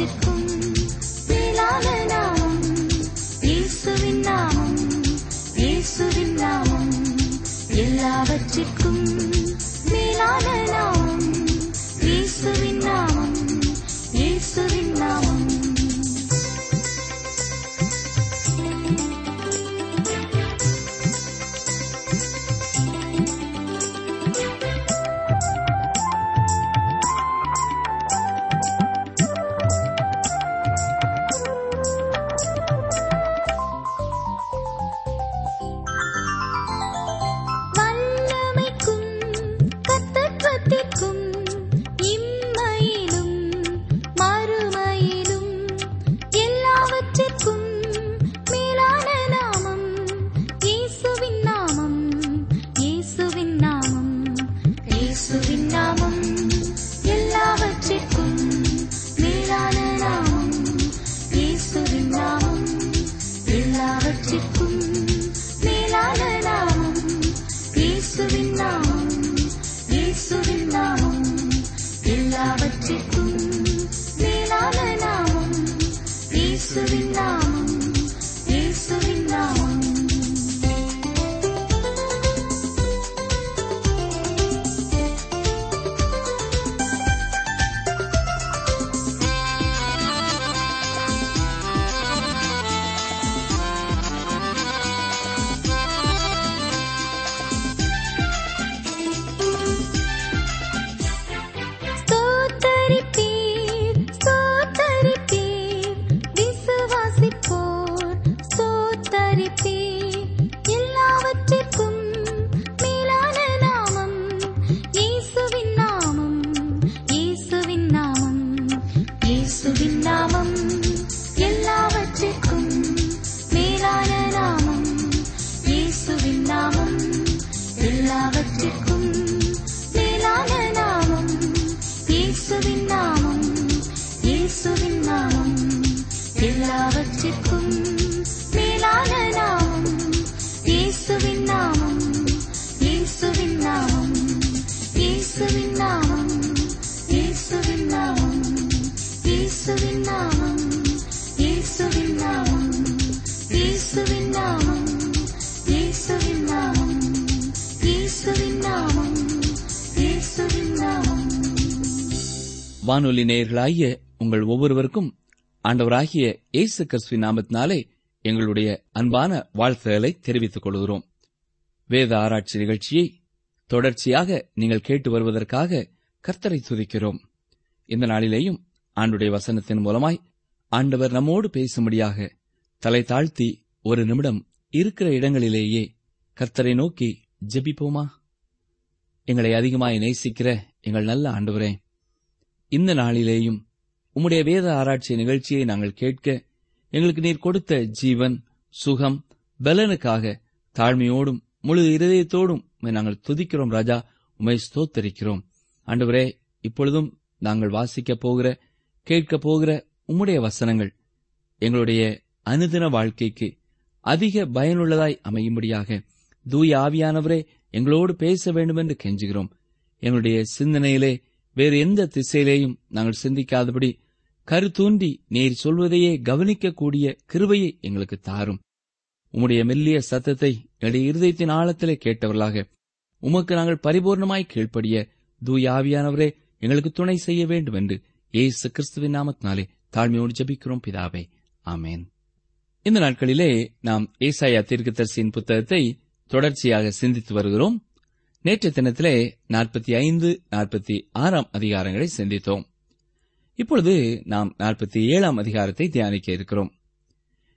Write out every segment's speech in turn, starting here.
எல்லாவற்றிற்கும் மேலான நாமம் இயேசுவின் நாமம் இயேசுவின் நாமம். எல்லாவற்றிற்கும் மேலான நாமம். வானொலி உங்கள் ஒவ்வொருவருக்கும் ஆண்டவராகிய இயேசு கிறிஸ்து நாமத்தினாலே எங்களுடைய அன்பான வாழ்த்துதலை தெரிவித்துக் கொள்கிறோம். வேத ஆராய்ச்சி நிகழ்ச்சியை தொடர்ச்சியாக நீங்கள் கேட்டு வருவதற்காக கர்த்தரை துதிக்கிறோம். இந்த நாளிலேயும் ஆண்டுடைய வசனத்தின் மூலமாய் ஆண்டவர் நம்மோடு பேசும்படியாக தலை தாழ்த்தி ஒரு நிமிடம் இருக்கிற இடங்களிலேயே கர்த்தரை நோக்கி ஜெபிப்போமா? எங்களை அதிகமாய் நேசிக்கிற எங்கள் நல்ல ஆண்டவரே இந்த நாளிலேயும் உம்முடைய வேத ஆராய்ச்சி நிகழ்ச்சியை நாங்கள் கேட்க எங்களுக்கு நீர் கொடுத்த ஜீவன் சுகம் பலனுக்காக தாழ்மையோடும் முழு இருதயத்தோடும் நாங்கள் துதிக்கிறோம் ராஜா. உமை ஸ்தோத்தரிக்கிறோம். ஆண்டவரே இப்பொழுதும் நாங்கள் வாசிக்கப் போகிற கேட்கப் போகிற உம்முடைய வசனங்கள் எங்களுடைய அனுதின வாழ்க்கைக்கு அதிக பயனுள்ளதாய் அமையும்படியாக தூய ஆவியானவரே எங்களோடு பேச வேண்டும் என்று கெஞ்சுகிறோம். எங்களுடைய சிந்தனையிலே வேறு எந்த திசையிலேயும் நாங்கள் சிந்திக்காதபடி கருத்தூன்றி நீர் சொல்வதையே கவனிக்கக்கூடிய கிருபையை எங்களுக்கு தாரும். உம்முடைய மெல்லிய சத்தத்தை எங்களுடைய இருதயத்தின் ஆழத்திலே கேட்டவர்களாக உமக்கு நாங்கள் பரிபூர்ணமாய் கீழ்ப்படிய தூயாவியானவரே எங்களுக்கு துணை செய்ய வேண்டும் என்று இயேசு கிறிஸ்துவின் நாமத்தினாலே தாழ்மையோடு ஜபிக்கிறோம் பிதாவே. ஆமேன். இந்த நாட்களிலே நாம் ஏசாயா தீர்க்கதரிசியின் புத்தகத்தை தொடர்ச்சியாக சிந்தித்து வருகிறோம். நேற்று தினத்திலே நாற்பத்தி ஐந்து நாற்பத்தி ஆறாம் அதிகாரங்களை சிந்தித்தோம். இப்பொழுது நாம் நாற்பத்தி ஏழாம் அதிகாரத்தை தியானிக்க இருக்கிறோம்.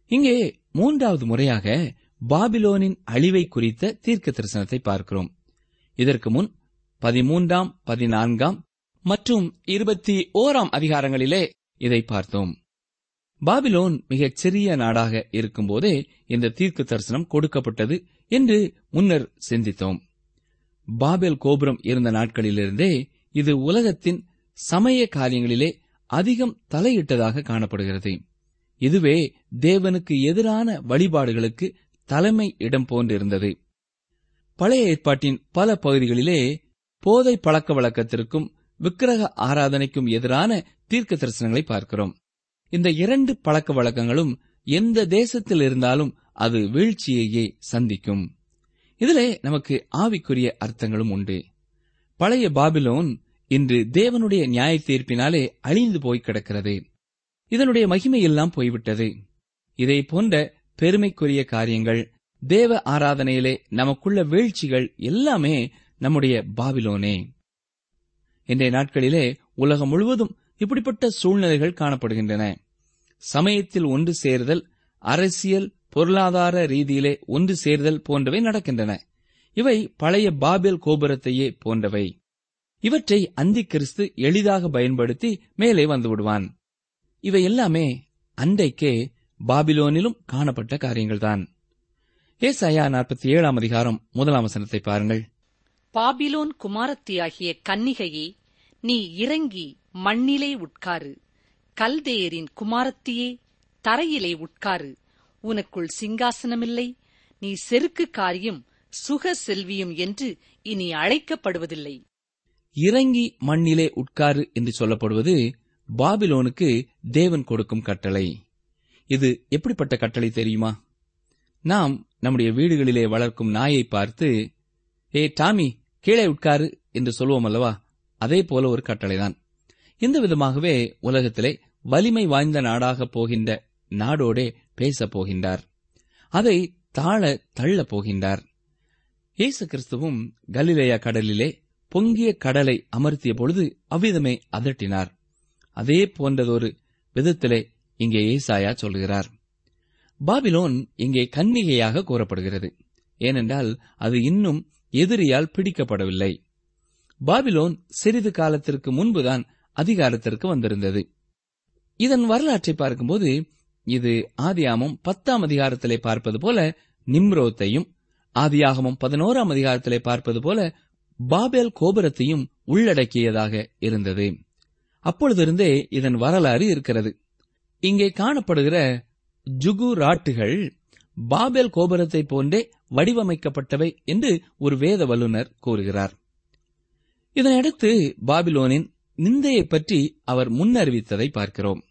இங்கே மூன்றாவது முறையாக பாபிலோனின் அழிவை குறித்த தீர்க்க தரிசனத்தை பார்க்கிறோம். இதற்கு முன் பதிமூன்றாம் பதினான்காம் மற்றும் இருபத்தி ஓராம் அதிகாரங்களிலே இதை பார்த்தோம். பாபிலோன் மிகச் சிறிய நாடாக இருக்கும்போதே இந்த தீர்க்க தரிசனம் கொடுக்கப்பட்டது என்று முன்னர் சிந்தித்தோம். பாபேல் கோபுரம் இருந்த நாட்களிலிருந்தே இது உலகத்தின் சமய காரியங்களிலே அதிகம் தலையிட்டதாக காணப்படுகிறது. இதுவே தேவனுக்கு எதிரான வழிபாடுகளுக்கு தலைமை இடம் போன்றிருந்தது. பழைய ஏற்பாட்டின் பல பகுதிகளிலே போதை பழக்க வழக்கத்திற்கும் விக்கிரக ஆராதனைக்கும் எதிரான தீர்க்க தரிசனங்களை பார்க்கிறோம். இந்த இரண்டு பழக்க வழக்கங்களும் எந்த தேசத்தில் இருந்தாலும் அது வீழ்ச்சியையே சந்திக்கும். இதிலே நமக்கு ஆவிக்குரிய அர்த்தங்களும் உண்டு. பழைய பாபிலோன் இன்று தேவனுடைய நியாய தீர்ப்பினாலே அழிந்து போய் கிடக்கிறது. இதனுடைய மகிமை எல்லாம் போய்விட்டது. இதை போன்ற பெருமைக்குரிய காரியங்கள் தேவ ஆராதனையிலே நமக்குள்ள வீழ்ச்சிகள் எல்லாமே நம்முடைய பாபிலோனே. இன்றைய நாட்களிலே உலகம் முழுவதும் இப்படிப்பட்ட சூழ்நிலைகள் காணப்படுகின்றன. சமயத்தில் ஒன்று சேருதல் அரசியல் பொருளாதார ரீதியிலே ஒன்று சேர்தல் போன்றவை நடக்கின்றன. இவை பழைய பாபேல் கோபுரத்தையே போன்றவை. இவற்றை அந்தி கிறிஸ்து எளிதாக பயன்படுத்தி மேலே வந்து விடுவான். இவை எல்லாமே அன்றைக்கே பாபிலோனிலும் காணப்பட்ட காரியங்கள்தான். ஏசாயா நாற்பத்தி ஏழாம் அதிகாரம் முதலாம் வசனத்தை பாருங்கள். பாபிலோன் குமாரத்தியாகிய கன்னிகையே நீ இறங்கி மண்ணிலே உட்காரு. கல்தேயரின் குமாரத்தியே தரையிலே உட்காரு. உனக்குள் சிங்காசனமில்லை. நீ செருக்கு காரியம் சுக செல்வியும் என்று இனி அழைக்கப்படுவதில்லை. இறங்கி மண்ணிலே உட்காரு என்று சொல்லப்படுவது பாபிலோனுக்கு தேவன் கொடுக்கும் கட்டளை. இது எப்படிப்பட்ட கட்டளை தெரியுமா? நாம் நம்முடைய வீடுகளிலே வளர்க்கும் நாயை பார்த்து ஏ டாமி கீழே உட்காரு என்று சொல்வோம் அல்லவா? அதே போல ஒரு கட்டளைதான். இந்த விதமாகவே உலகத்திலே வலிமை வாய்ந்த நாடாக போகின்ற நாடோடே பேசப் போகின்றார் அதை தாழ தள்ளப் போகின்றார் இயேசு கிறிஸ்துவும் கலிலேயா கடலிலே பொங்கிய கடலை அமர்த்திய பொழுது அவ்விதமே அதட்டினார். அதே போன்றதொரு விதத்திலே இங்கே ஏசாயா சொல்கிறார். பாபிலோன் இங்கே கன்னிகையாக கூறப்படுகிறது. ஏனென்றால் அது இன்னும் எதிரியால் பிடிக்கப்படவில்லை. பாபிலோன் சிறிது காலத்திற்கு முன்புதான் அதிகாரத்திற்கு வந்திருந்தது. இதன் வரலாற்றை பார்க்கும்போது இது ஆதியாமும் பத்தாம் அதிகாரத்திலே பார்ப்பது போல நிம்ரோத்தையும் ஆதியாகமும் பதினோராம் அதிகாரத்திலே பார்ப்பது போல பாபேல் கோபுரத்தையும் உள்ளடக்கியதாக இருந்தது. அப்பொழுதிருந்தே இதன் வரலாறு இருக்கிறது. இங்கே காணப்படுகிற ஜுகு ராட்டுகள் பாபேல் கோபுரத்தை போன்றே வடிவமைக்கப்பட்டவை என்று ஒரு வேத வல்லுநர் கூறுகிறார். இதனையடுத்து பாபிலோனின் நிந்தையை பற்றி அவர் முன்னறிவித்ததை பார்க்கிறோம்.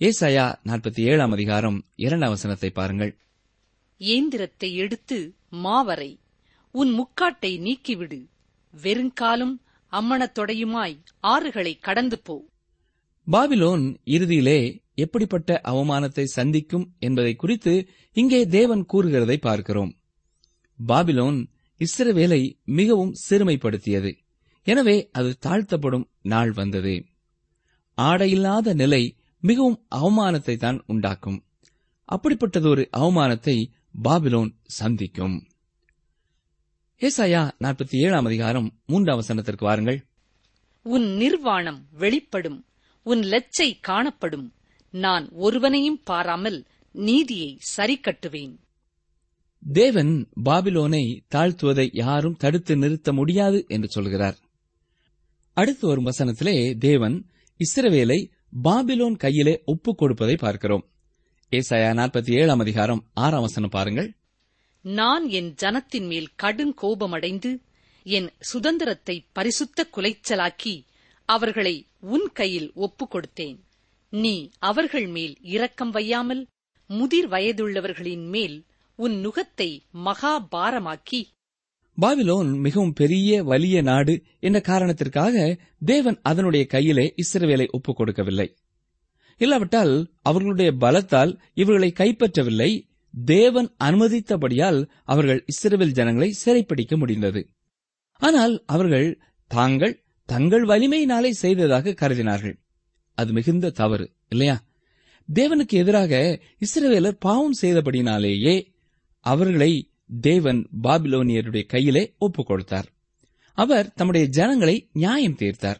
ஏசாயா நாற்பத்தி ஏழாம் அதிகாரம் இரண்டாம் வசனத்தை பாருங்கள். ஏந்திரத்தை எடுத்து மாவரை உன் முக்காட்டை நீக்கிவிடு. வெறுங்காலும் அம்மணத்தொடையுமாய் ஆறுகளை கடந்து போ பாபிலோன் இறுதியிலே எப்படிப்பட்ட அவமானத்தை சந்திக்கும் என்பதை குறித்து இங்கே தேவன் கூறுகிறதை பார்க்கிறோம். பாபிலோன் இஸ்ரவேலை மிகவும் சிறுமைப்படுத்தியது. எனவே அது தாழ்த்தப்படும் நாள் வந்தது. ஆடையில்லாத நிலை மிகவும் அவமானத்தை தான் உண்டாக்கும். அப்படிப்பட்டதொரு அவமானத்தை பாபிலோன் சந்திக்கும். ஏசாயா நாற்பத்தி ஏழாம் அதிகாரம் மூன்றாம் வசனத்திற்கு வாருங்கள். உன் நிர்வாணம் வெளிப்படும் உன் லெச்சை காணப்படும் நான் ஒருவனையும் பாராமல் நீதியை சரிக்கட்டுவேன். தேவன் பாபிலோனை தாழ்த்துவதை யாரும் தடுத்து நிறுத்த முடியாது என்று சொல்கிறார். அடுத்து வரும் வசனத்திலே தேவன் இஸ்ரவேலை பாபிலோன் கையிலே ஒப்புக் கொடுப்பதை பார்க்கிறோம். ஏசாயா நாற்பத்தி ஏழாம் அதிகாரம் ஆறாம் வசனம் பாருங்கள். நான் என் ஜனத்தின் மேல் கடும் கோபமடைந்து என் சுதந்திரத்தை பரிசுத்த குலைச்சலாக்கி அவர்களை உன் கையில் ஒப்புக் கொடுத்தேன். நீ அவர்கள் மேல் இரக்கம் வையாமல் முதிர் வயதுள்ளவர்களின் மேல் உன் நுகத்தை மகா பாரமாக்கி பாபிலோன் மிகவும் பெரிய வலிய நாடு என்ற காரணத்திற்காக தேவன் அதனுடைய கையிலே இஸ்ரவேலை ஒப்புக் கொடுக்கவில்லை இல்லாவிட்டால் அவர்களுடைய பலத்தால் இவர்களை கைப்பற்றவில்லை. தேவன் அனுமதித்தபடியால் அவர்கள் இஸ்ரவேல் ஜனங்களை சிறைப்பிடிக்க முடிந்தது. ஆனால் அவர்கள் தாங்கள் தங்கள் வலிமையினாலே செய்ததாக கருதினார்கள். அது மிகுந்த தவறு இல்லையா? தேவனுக்கு எதிராக இஸ்ரவேலர் பாவம் செய்தபடினாலேயே அவர்களை தேவன் பாபிலோனியருடைய கையிலே ஒப்புக் கொடுத்தார் அவர் தம்முடைய ஜனங்களை நியாயம் தீர்த்தார்.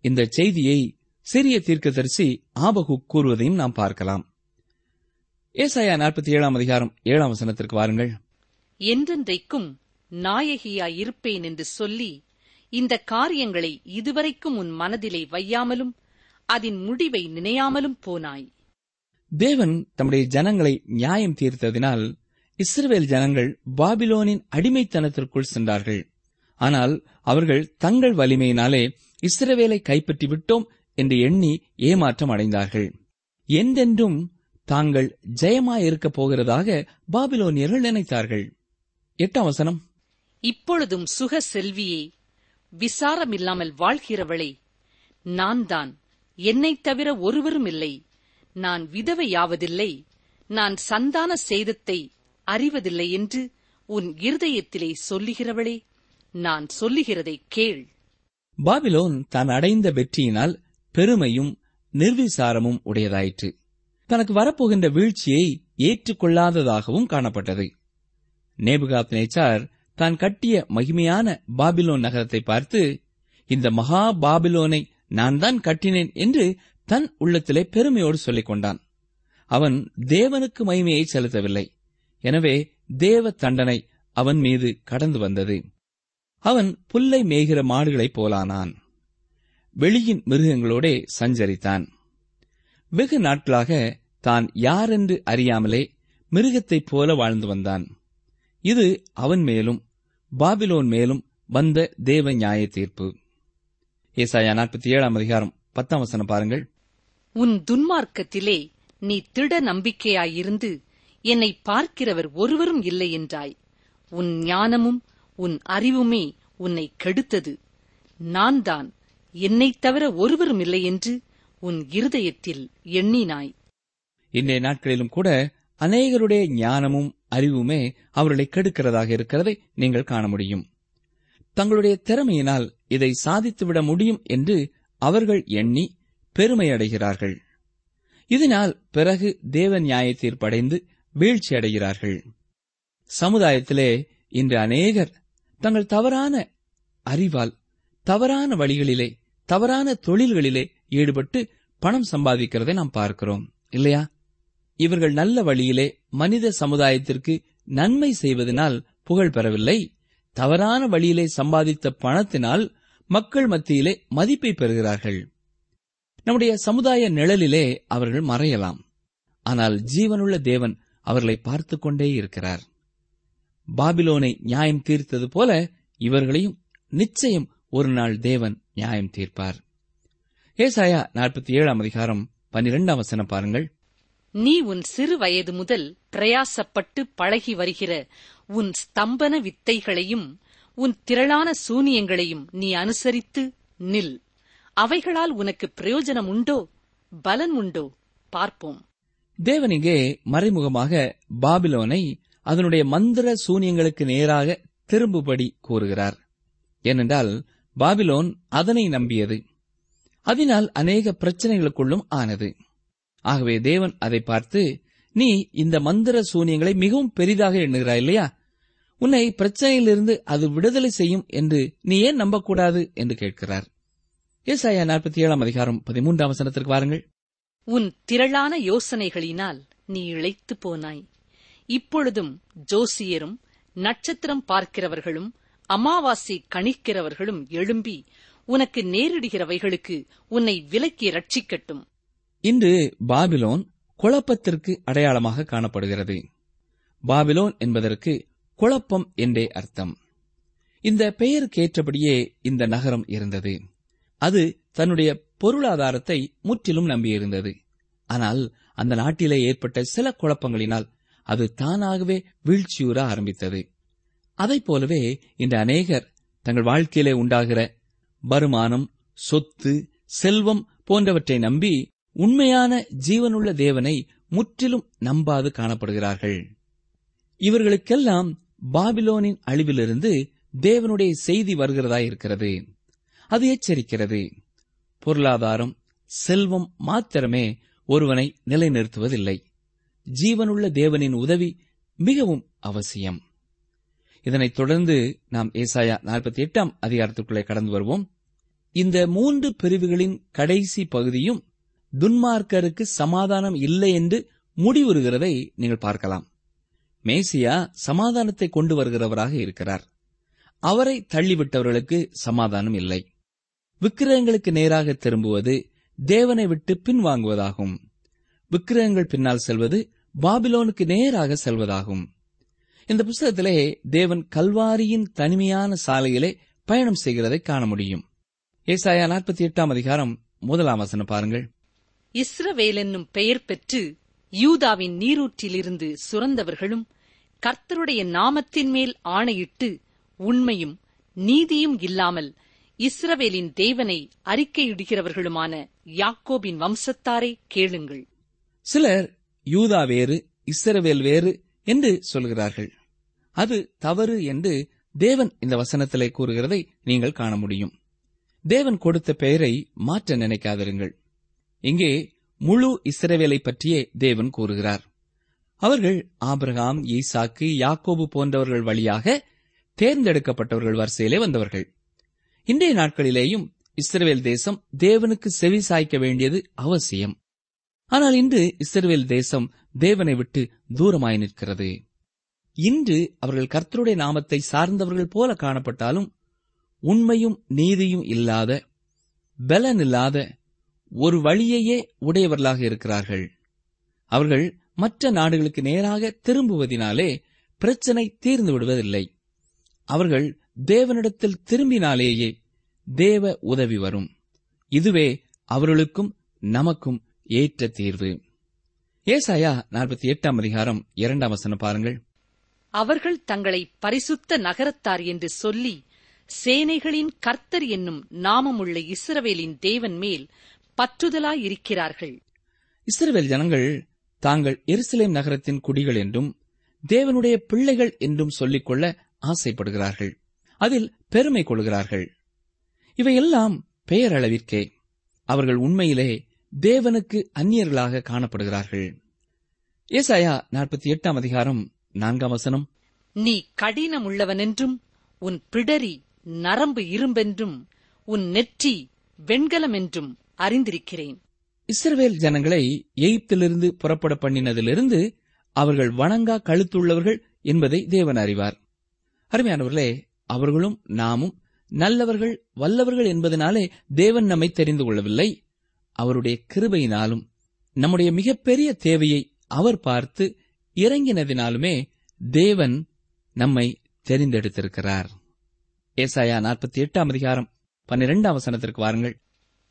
இந்த செய்தியை சிறிய தீர்க்கதரிசி ஆபகு கூறுவதையும் நாம் பார்க்கலாம். ஏசாயா நாற்பத்தி ஏழாம் அதிகாரம் ஏழாம் வசனத்திற்கு வாருங்கள். என்றென்றைக்கும் நாயகியாயிருப்பேன் என்று சொல்லி இந்த காரியங்களை இதுவரைக்கும் உன் மனதிலே வையாமலும் அதன் முடிவை நினையாமலும் போனாய். தேவன் தம்முடைய ஜனங்களை நியாயம் தீர்த்ததினால் இஸ்ரவேல் ஜனங்கள் பாபிலோனின் அடிமைத்தனத்திற்குள் சென்றார்கள். ஆனால் அவர்கள் தங்கள் வலிமையினாலே இஸ்ரவேலை கைப்பற்றி விட்டோம் என்று எண்ணி ஏமாற்றம் அடைந்தார்கள். என்றென்றும் தாங்கள் ஜெயமாயிருக்கப் போகிறதாக பாபிலோனியர்கள் நினைத்தார்கள். எட்டாம் வசனம். இப்பொழுதும் சுக செல்வியே விசாரமில்லாமல் வாழ்கிறவளே நான் தான் என்னைத் தவிர ஒருவரும் இல்லை. நான் விதவையாவதில்லை. நான் சந்தான சேதத்தை அறிவதில்லை என்று உன் இருதயத்திலே சொல்லுகிறவளே நான் சொல்லுகிறதை கேள். பாபிலோன் தான் அடைந்த வெற்றியினால் பெருமையும் நிர்விசாரமும் உடையதாயிற்று. தனக்கு வரப்போகின்ற வீழ்ச்சியை ஏற்றுக்கொள்ளாததாகவும் காணப்பட்டது. நேபுகாத் நேச்சார் தான் கட்டிய மகிமையான பாபிலோன் நகரத்தை பார்த்து இந்த மகா பாபிலோனை நான் தான் கட்டினேன் என்று தன் உள்ளத்திலே பெருமையோடு சொல்லிக் கொண்டான் அவன் தேவனுக்கு மகிமையை செலுத்தவில்லை. எனவே தேவ தண்டனை அவன் மீது கடந்து வந்தது. அவன் புல்லை மேய்கிற மாடுகளைப் போலானான். வெளியின் மிருகங்களோடே சஞ்சரித்தான். வெகு நாட்களாக தான் யாரென்று அறியாமலே மிருகத்தைப் போல வாழ்ந்து வந்தான். இது அவன் மேலும் பாபிலோன் மேலும் வந்த தேவ நியாய தீர்ப்பு. ஏசாயா நாற்பத்தி ஏழாம் அதிகாரம் பத்தாம் வசனம் பாருங்கள். உன் துன்மார்க்கத்திலே நீ திட நம்பிக்கையாயிருந்து என்னை பார்க்கிறவர் ஒருவரும் இல்லை என்றாய். உன் ஞானமும் உன் அறிவுமே உன்னை கெடுத்தது. நான் தான் என்னைத் தவிர ஒருவரும் இல்லை என்று உன் இருதயத்தில் எண்ணினாய். இன்றைய நாட்களிலும் கூட அநேகருடைய ஞானமும் அறிவுமே அவர்களை கெடுக்கிறதாக இருக்கிறதை நீங்கள் காண முடியும். தங்களுடைய திறமையினால் இதை சாதித்துவிட முடியும் என்று அவர்கள் எண்ணி பெருமையடைகிறார்கள். இதனால் பிறகு தேவ நியாய தீர்ப்படைந்து வீழ்ச்சி அடைகிறார்கள் சமுதாயத்திலே இன்று அநேகர் தங்கள் தவறான அறிவால் தவறான வழிகளிலே தவறான தொழில்களிலே ஈடுபட்டு பணம் சம்பாதிக்கிறதை நாம் பார்க்கிறோம். இல்லையா? இவர்கள் நல்ல வழியிலே மனித சமுதாயத்திற்கு நன்மை செய்வதனால் புகழ் பெறவில்லை. தவறான வழியிலே சம்பாதித்த பணத்தினால் மக்கள் மத்தியிலே மதிப்பை பெறுகிறார்கள். நம்முடைய சமுதாய நிழலிலே அவர்கள் மறையலாம். ஆனால் ஜீவனுள்ள தேவன் அவர்களை பார்த்து கொண்டே இருக்கிறார். பாபிலோனை நியாயம் தீர்த்தது போல இவர்களையும் நிச்சயம் ஒரு நாள் தேவன் நியாயம் தீர்ப்பார். ஏசாயா நாற்பத்தி ஏழாம் அதிகாரம் பன்னிரெண்டாம் வசனம் பாருங்கள். நீ உன் சிறு வயது முதல் பிரயாசப்பட்டு பழகி வருகிற உன் ஸ்தம்பன வித்தைகளையும் உன் திரளான சூனியங்களையும் நீ அனுசரித்து நில். அவைகளால் உனக்கு பிரயோஜனம் உண்டோ பலன் உண்டோ? பார்ப்போம். தேவன் மறைமுகமாக பாபிலோனை அதனுடைய மந்திர சூனியங்களுக்கு நேராக திரும்புபடி கூறுகிறார். ஏனென்றால் பாபிலோன் அதனை நம்பியது. அதனால் அநேக பிரச்சனைகளுக்குள்ளும் ஆனது. ஆகவே தேவன் அதை பார்த்து நீ இந்த மந்திர சூனியங்களை மிகவும் பெரிதாக எண்ணுகிறாய் இல்லையா? உன்னை பிரச்சனையிலிருந்து அது விடுதலை செய்யும் என்று நீ ஏன் நம்பக்கூடாது? என்று கேட்கிறார். ஏசாயா நாற்பத்தி ஏழாம் அதிகாரம் பதிமூன்றாம் வசனத்திற்கு வாருங்கள். உன் திரளான யோசனைகளினால் நீ இழைத்து போனாய். இப்பொழுதும் ஜோசியரும் நட்சத்திரம் பார்க்கிறவர்களும் அமாவாசை கணிக்கிறவர்களும் எழும்பி உனக்கு நேரிடுகிறவைகளுக்கு உன்னை விலக்கி ரட்சிக்கட்டும் இன்று பாபிலோன் குழப்பத்திற்கு அடையாளமாக காணப்படுகிறது. பாபிலோன் என்பதற்கு குழப்பம் என்றே அர்த்தம். இந்த பெயருக்கேற்றபடியே இந்த நகரம் இருந்தது. அது தன்னுடைய பொருளாதாரத்தை முற்றிலும் நம்பியிருந்தது. ஆனால் அந்த நாட்டிலே ஏற்பட்ட சில குழப்பங்களினால் அது தானாகவே வீழ்ச்சியுற ஆரம்பித்தது. அதைப் போலவே இன்று அநேகர் தங்கள் வாழ்க்கையிலே உண்டாகிற வருமானம் சொத்து செல்வம் போன்றவற்றை நம்பி உண்மையான ஜீவனுள்ள தேவனை முற்றிலும் நம்பாது காணப்படுகிறார்கள். இவர்களுக்கெல்லாம் பாபிலோனின் அழிவிலிருந்து தேவனுடைய செய்தி வருகிறதா இருக்கிறது அது எச்சரிக்கிறது. பொருளாதாரம் செல்வம் மாத்திரமே ஒருவனை நிலைநிறுத்துவதில்லை. ஜீவனுள்ள தேவனின் உதவி மிகவும் அவசியம். இதனைத் தொடர்ந்து நாம் ஏசாயா நாற்பத்தி எட்டாம் அதிகாரத்திற்குள்ளே கடந்து வருவோம். இந்த மூன்று பிரிவுகளின் கடைசி பகுதியும் துன்மார்க்கருக்கு சமாதானம் இல்லை என்று முடிவுறுகிறதை நீங்கள் பார்க்கலாம். மேசியா சமாதானத்தை கொண்டு வருகிறவராக இருக்கிறார். அவரை தள்ளிவிட்டவர்களுக்கு சமாதானம் இல்லை. விக்கிரகங்களுக்கு நேராக திரும்புவது தேவனை விட்டு பின்வாங்குவதாகும். விக்கிரகங்கள் பின்னால் செல்வது பாபிலோனுக்கு நேராக செல்வதாகும். இந்த புஸ்தகத்திலே தேவன் கல்வாரியின் தனிமையான சாலையிலே பயணம் செய்கிறதை காண முடியும். ஏசாயா நாற்பத்தி எட்டாம் அதிகாரம் முதலாம் வசனம் பாருங்கள். இஸ்ரவேல் என்னும் பெயர் பெற்று யூதாவின் நீரூற்றிலிருந்து சுரந்தவர்களும் கர்த்தருடைய நாமத்தின் மேல் ஆணையிட்டு உண்மையும் நீதியும் இல்லாமல் இஸ்ரவேலின் தேவனை அறிக்கையிடுகிறவர்களுமான யாக்கோபின் வம்சத்தாரே கேளுங்கள். சிலர் யூதா வேறு இஸ்ரவேல் வேறு என்று சொல்கிறார்கள். அது தவறு என்று தேவன் இந்த வசனத்திலே கூறுகிறதை நீங்கள் காண முடியும். தேவன் கொடுத்த பெயரை மாற்ற நினைக்காதிருங்கள். இங்கே முழு இஸ்ரவேலை பற்றியே தேவன் கூறுகிறார். அவர்கள் ஆபிரகாம் ஈசாக்கு யாக்கோபு போன்றவர்கள் வழியாக தேர்ந்தெடுக்கப்பட்டவர்கள் வரிசையிலே வந்தவர்கள். இன்றைய நாட்களிலேயும் இஸ்ரேல் தேசம் தேவனுக்கு செவி சாய்க்க வேண்டியது அவசியம். ஆனால் இன்று இஸ்ரேல் தேசம் தேவனை விட்டு தூரமாய் நிற்கிறது. இன்று அவர்கள் கர்த்தருடைய நாமத்தை சார்ந்தவர்கள் போல காணப்பட்டாலும் உண்மையும் நீதியும் இல்லாத பலன் இல்லாத ஒரு வழியையே உடையவர்களாக இருக்கிறார்கள். அவர்கள் மற்ற நாடுகளுக்கு நேராக திரும்புவதினாலே பிரச்சனை தீர்ந்து விடுவதில்லை. அவர்கள் தேவனிடத்தில் திரும்பினாலேயே தேவ உதவி வரும். இதுவே அவர்களுக்கும் நமக்கும் ஏற்ற தீர்வு. ஏசாயா நாற்பத்தி எட்டாம் அதிகாரம் இரண்டாம் வசனம் பாருங்கள். அவர்கள் தங்களை பரிசுத்த நகரத்தார் என்று சொல்லி சேனைகளின் கர்த்தர் என்னும் நாமமுள்ள இஸ்ரவேலின் தேவன் மேல் பற்றுதலாயிருக்கிறார்கள் இஸ்ரவேல் ஜனங்கள் தாங்கள் எருசலேம் நகரத்தின் குடிகள் என்றும் தேவனுடைய பிள்ளைகள் என்றும் சொல்லிக்கொள்ள ஆசைப்படுகிறார்கள். அதில் பெருமை கொள்கிறார்கள். இவையெல்லாம் பெயரளவிற்கே அவர்கள் உண்மையிலே தேவனுக்கு அந்நியர்களாக காணப்படுகிறார்கள். ஏசாயா நாற்பத்தி எட்டாம் அதிகாரம் நான்காம் வசனம். நீ கடினமுள்ளவனென்றும் உன் பிடரி நரம்பு இரும்பென்றும் உன் நெற்றி வெண்கலமென்றும் அறிந்திருக்கிறேன். இஸ்ரவேல் ஜனங்களை எகிப்திலிருந்து புறப்பட பண்ணினதிலிருந்து அவர்கள் வணங்கா கழுத்துள்ளவர்கள் என்பதை தேவன் அறிவார். அருமையானவர்களே அவர்களும் நாமும் நல்லவர்கள் வல்லவர்கள் என்பதனாலே தேவன் நம்மை தெரிந்து கொள்ளவில்லை. அவருடைய கிருபையினாலும் நம்முடைய மிகப்பெரிய தேவையை அவர் பார்த்து இறங்கினதினாலுமே தேவன் நம்மை தெரிந்தெடுத்திருக்கிறார். ஏசாயா நாற்பத்தி எட்டாம் அதிகாரம் பன்னிரெண்டாம் வசனத்திற்கு வாருங்கள்.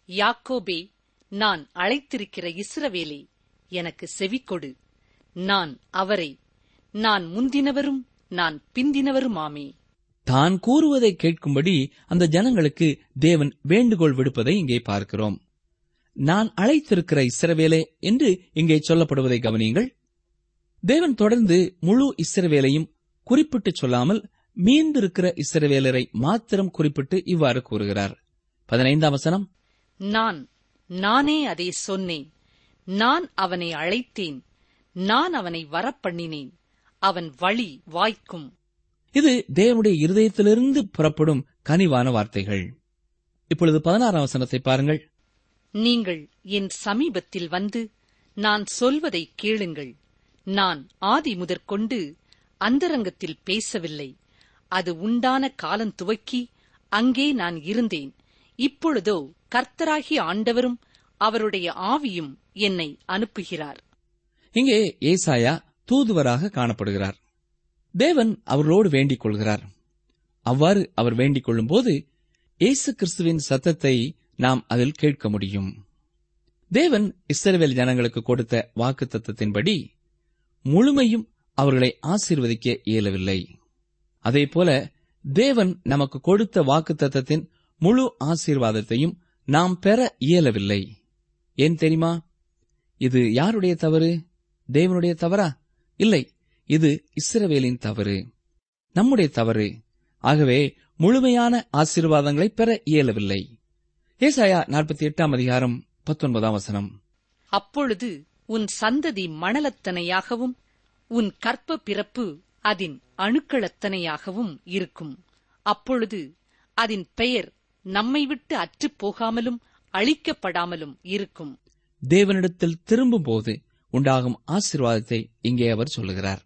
யாக்கோபே நான் அழைத்திருக்கிற இஸ்ரவேலே எனக்கு செவிக்கொடு நான் அவரை நான் முந்தினவரும் நான் பிந்தினவருமாமே. தான் கூறுவதை கேட்கும்படி அந்த ஜனங்களுக்கு தேவன் வேண்டுகோள் விடுப்பதை இங்கே பார்க்கிறோம். நான் அழைத்திருக்கிற இஸ்ரவேலே என்று இங்கே சொல்லப்படுவதை கவனியுங்கள். தேவன் தொடர்ந்து முழு இஸ்ரவேலையும் குறிப்பிட்டு சொல்லாமல் மீந்திருக்கிற இஸ்ரவேலரை மாத்திரம் குறிப்பிட்டு இவ்வாறு கூறுகிறார். பதினைந்தாம் வசனம். நான் நானே அதை சொன்னேன். நான் அவனை அழைத்தேன். நான் அவனை வரப்பண்ணினேன். அவன் வழி வாய்க்கும். இது தேவனுடைய இருதயத்திலிருந்து புறப்படும் கனிவான வார்த்தைகள். இப்பொழுது பதினாறாம் வசனத்தை பாருங்கள். நீங்கள் என் சமீபத்தில் வந்து நான் சொல்வதை கேளுங்கள். நான் ஆதி முதற்கொண்டு அந்தரங்கத்தில் பேசவில்லை. அது உண்டான காலம் துவக்கி அங்கே நான் இருந்தேன். இப்பொழுதோ கர்த்தராகிய ஆண்டவரும் அவருடைய ஆவியும் என்னை அனுப்புகிறார். இங்கே ஏசாயா தூதுவராக காணப்படுகிறார். தேவன் அவர்களோடு வேண்டிக் கொள்கிறார் அவ்வாறு அவர் வேண்டிக் கொள்ளும்போது இயேசு கிறிஸ்துவின் சத்தத்தை நாம் அதில் கேட்க முடியும். தேவன் இஸ்ரவேல் ஜனங்களுக்கு கொடுத்த வாக்கு தத்தத்தின்படி முழுமையும் அவர்களை ஆசீர்வதிக்க இயலவில்லை. அதேபோல தேவன் நமக்கு கொடுத்த வாக்கு தத்தத்தின் முழு ஆசீர்வாதத்தையும் நாம் பெற இயலவில்லை. ஏன் தெரியுமா? இது யாருடைய தவறு? தேவனுடைய தவறா? இல்லை இது இஸ்ரவேலின் தவறு. நம்முடைய தவறு. ஆகவே முழுமையான ஆசீர்வாதங்களை பெற இயலவில்லை. ஏசாயா நாற்பத்தி எட்டாம் அதிகாரம் பத்தொன்பதாம் வசனம். அப்பொழுது உன் சந்ததி மணலத்தனையாகவும் உன் கற்ப பிறப்பு அதன் அணுக்களத்தனையாகவும் இருக்கும். அப்பொழுது அதன் பெயர் நம்மை விட்டு அற்றுப் போகாமலும் அழிக்கப்படாமலும் இருக்கும். தேவனிடத்தில் திரும்பும்போது உண்டாகும் ஆசீர்வாதத்தை இங்கே அவர் சொல்லுகிறார்.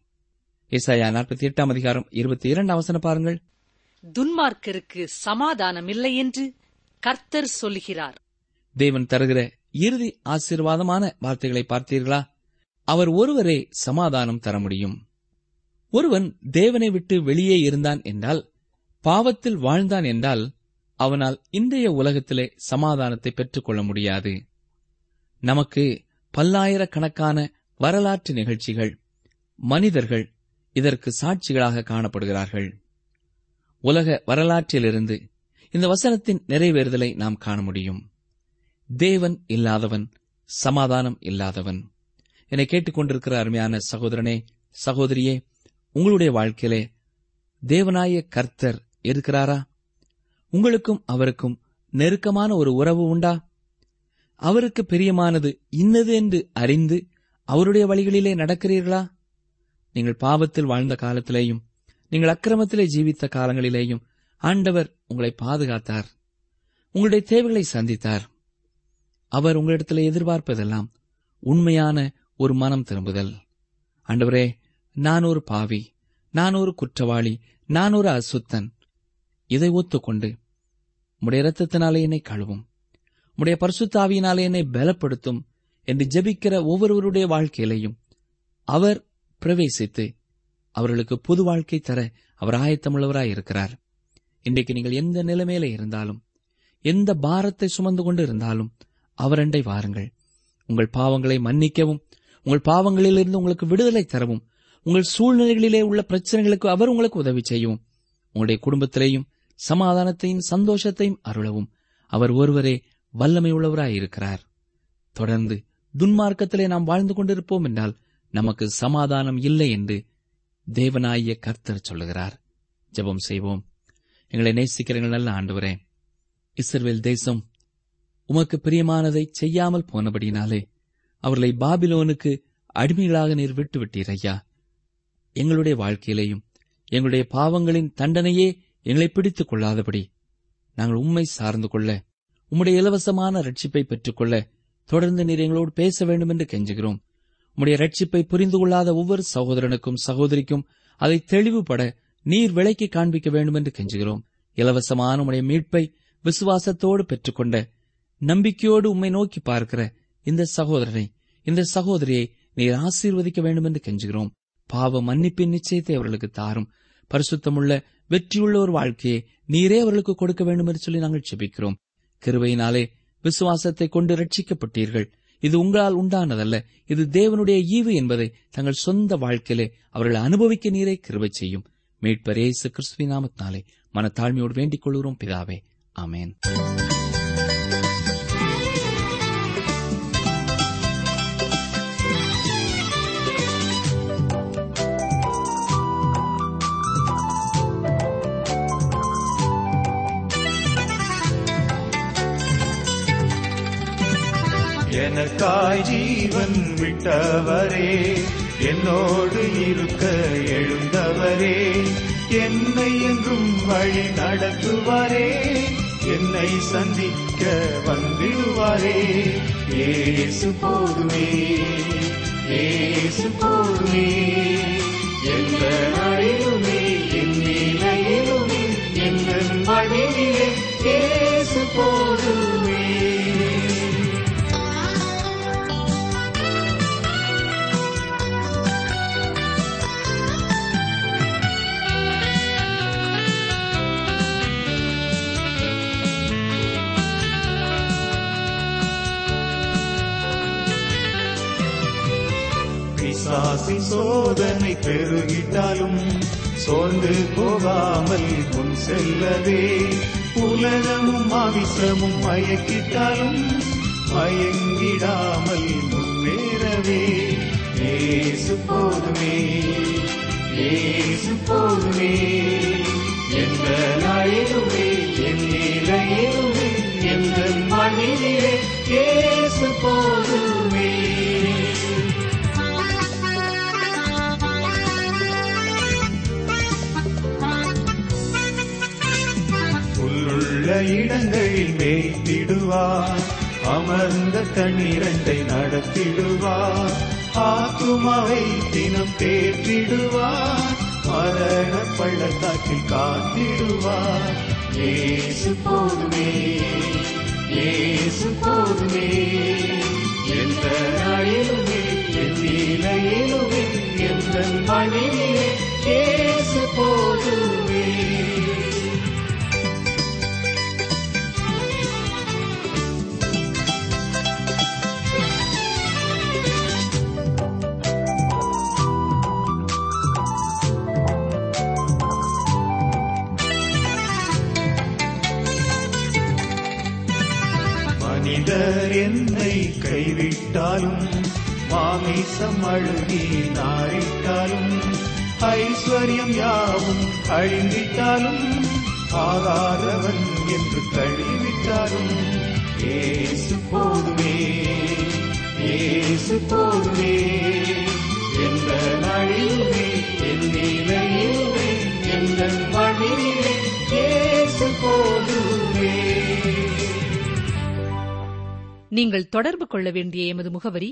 ஏசாயா நாற்பத்தி எட்டாம் அதிகாரம் இருபத்தி இரண்டாம் வசனம் பாருங்கள். துன்மார்க்கருக்கு சமாதானமில்லை என்று கர்த்தர் சொல்லுகிறார். தேவன் தருகிற இறுதி ஆசீர்வாதமான வார்த்தைகளை பார்த்தீர்களா? அவர் ஒருவரே சமாதானம் தர முடியும். ஒருவன் தேவனை விட்டு வெளியே இருந்தான் என்றால் பாவத்தில் வாழ்ந்தான் என்றால் அவனால் இன்றைய உலகத்திலே சமாதானத்தை பெற்றுக்கொள்ள முடியாது. நமக்கு பல்லாயிரக்கணக்கான வரலாற்று நிகழ்ச்சிகள் மனிதர்கள் இதற்கு சாட்சிகளாக காணப்படுகிறார்கள். உலக வரலாற்றிலிருந்து இந்த வசனத்தின் நிறைவேறுதலை நாம் காண முடியும். தேவன் இல்லாதவன் சமாதானம் இல்லாதவன். என்னை கேட்டுக்கொண்டிருக்கிற அருமையான சகோதரனே சகோதரியே உங்களுடைய வாழ்க்கையிலே தேவனாய கர்த்தர் இருக்கிறாரா? உங்களுக்கும் அவருக்கும் நெருக்கமான ஒரு உறவு உண்டா? அவருக்கு பிரியமானது இன்னது என்று அறிந்து அவருடைய வழிகளிலே நடக்கிறீர்களா? நீங்கள் பாவத்தில் வாழ்ந்த காலத்திலேயும் நீங்கள் அக்கிரமத்திலே ஜீவித்த காலங்களிலேயும் ஆண்டவர் உங்களை பாதுகாத்தார். உங்களுடைய தேவைகளை சந்தித்தார். அவர் உங்களிடத்தில் எதிர்பார்ப்பதெல்லாம் உண்மையான ஒரு மனம் திரும்புதல். ஆண்டவரே நான் ஒரு பாவி நான் ஒரு குற்றவாளி நான் ஒரு அசுத்தன். இதை ஒத்துக்கொண்டு உடைய இரத்தத்தினாலே என்னை கழுவும் உடைய பரிசுத்தாவியினாலே என்னை பலப்படுத்தும் என்று ஜெபிக்கிற ஒவ்வொருவருடைய வாழ்க்கையிலையும் அவர் பிரவேசித்து அவர்களுக்கு புது வாழ்க்கை தர அவர் ஆயத்தமுள்ளவராய் இருக்கிறார். இன்றைக்கு நீங்கள் எந்த நிலைமையில இருந்தாலும் எந்த பாரத்தை சுமந்து கொண்டு இருந்தாலும் அவரண்டை வாருங்கள். உங்கள் பாவங்களை மன்னிக்கவும் உங்கள் பாவங்களிலிருந்து உங்களுக்கு விடுதலை தரவும் உங்கள் சூழ்நிலைகளிலே உள்ள பிரச்சனைகளுக்கு அவர் உங்களுக்கு உதவி செய்யவும் உங்களுடைய குடும்பத்திலேயும் சமாதானத்தையும் சந்தோஷத்தையும் அருளவும் அவர் ஒருவரே வல்லமை உள்ளவராயிருக்கிறார் தொடர்ந்து துன்மார்க்கத்திலே நாம் வாழ்ந்து கொண்டிருப்போம் என்றால் நமக்கு சமாதானம் இல்லை என்று தேவனாய கர்த்தர் சொல்லுகிறார். ஜெபம் செய்வோம். எங்களை நேசிக்கிறீர்கள் நல்ல ஆண்டவரே இஸ்ரேல் தேசம் உமக்கு பிரியமானதை செய்யாமல் போனபடினாலே அவர்களை பாபிலோனுக்கு அடிமைகளாக நீர் விட்டு விட்டீர் ஐயா. எங்களுடைய வாழ்க்கையிலேயும் எங்களுடைய பாவங்களின் தண்டனையே எங்களை பிடித்துக் கொள்ளாதபடி நாங்கள் உம்மை சார்ந்து கொள்ள உம்முடைய இலவசமான ரட்சிப்பை பெற்றுக்கொள்ள தொடர்ந்து நீர் எங்களோடு பேச வேண்டும் என்று கெஞ்சுகிறோம். உம்முடைய ரட்சிப்பை புரிந்து கொள்ளாத ஒவ்வொரு சகோதரனுக்கும் சகோதரிக்கும் அதை தெளிவுபட நீர் விலைக்கு காண்பிக்க வேண்டும் என்று கெஞ்சுகிறோம். இலவசமான உடைய மீட்பை விசுவாசத்தோடு பெற்றுக்கொண்ட நம்பிக்கையோடு உம்மை நோக்கி பார்க்கிற இந்த சகோதரனை இந்த சகோதரியை நீர் ஆசீர்வதிக்க வேண்டும் என்று கெஞ்சுகிறோம். பாவ மன்னிப்பின் நிச்சயத்தை அவர்களுக்கு தாரும். பரிசுத்தமுள்ள வெற்றியுள்ள ஒரு வாழ்க்கையை நீரே அவர்களுக்கு கொடுக்க வேண்டும் என்று சொல்லி நாங்கள் செபிக்கிறோம். கிருவையினாலே விசுவாசத்தை கொண்டு ரட்சிக்கப்பட்டீர்கள் இது உங்களால் உண்டானதல்ல. இது தேவனுடைய ஈவு என்பதை தங்கள் சொந்த வாழ்க்கையிலே அவர்கள் அனுபவிக்க நீரே கிருவை செய்யும். மீட்பரேசு இயேசு கிறிஸ்துவின் நாமத்தினாலே மனத்தாழ்மையோடு வேண்டிக் கொள்கிறோம் பிதாவே. அமேன் எனக்காய் ஜீவன் விட்டவரே என்னோடு இருக்க எழுந்தவரே என்னை என்றும் வழி நடத்துவாரே என்னை சந்திக்க வந்திடுவாரே. ஏசு போதுமே ஏசு போதுமே எந்த நாளிலுமே என் நிலையிலுமே என் வழியிலே ஏசு போதுமே. சோதனை பெருகிட்டாலும் சோர்ந்து போகாமல் முன் செல்லவே. உலகமும் ஆவிசமும் மயக்கிட்டாலும் மயங்கிடாமல் முன்னேறவே ஏசு போதுமே ஏசு போதுமே. எந்த நாளிலுமே என் நிலையிலுமே எந்த மனிதே ஏசு போதுமே. புல்லுள்ள இடங்களில் மேய்த்திடுவார். அமர்ந்த தண்ணீரண்டை நடத்திடுவார். ஆத்துமாவை தினம் தேற்றிடுவார். மரண பள்ளத்தாக்கில் காத்திடுவார். ஏசு போதுமே ஏசு போதுமே. எந்த நாளிலுமே என் நிலையிலுமே எந்த மணியிலே ஏசு போதுமே. மாமிசம் அழுகி நாரிட்டாலும் ஐஸ்வர்யம் யாவும் அழிந்திட்டாலும் ஆகாதவன் என்று கழிவிட்டாலும் ஏசு போதுமே ஏசு போதுமே. எந்த நாளிலுமே என் நிலையிலுமே எந்த மணியிலே ஏசு போதுமே. நீங்கள் தொடர்பு கொள்ள வேண்டிய எமது முகவரி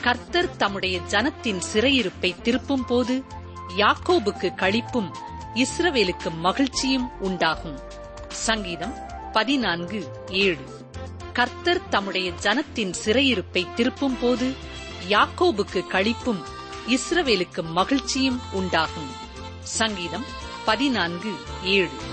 கர்த்தர் தம்முடைய ஜனத்தின் சிறையிருப்பை திருப்பும் போது யாக்கோபுக்கு களிப்பும் இஸ்ரவேலுக்கு மகிழ்ச்சியும் உண்டாகும். சங்கீதம் பதினான்கு ஏழு. கர்த்தர் தம்முடைய ஜனத்தின் சிறையிருப்பை திருப்பும் போது யாக்கோபுக்கு களிப்பும் இஸ்ரவேலுக்கு மகிழ்ச்சியும் உண்டாகும். சங்கீதம் பதினான்கு ஏழு.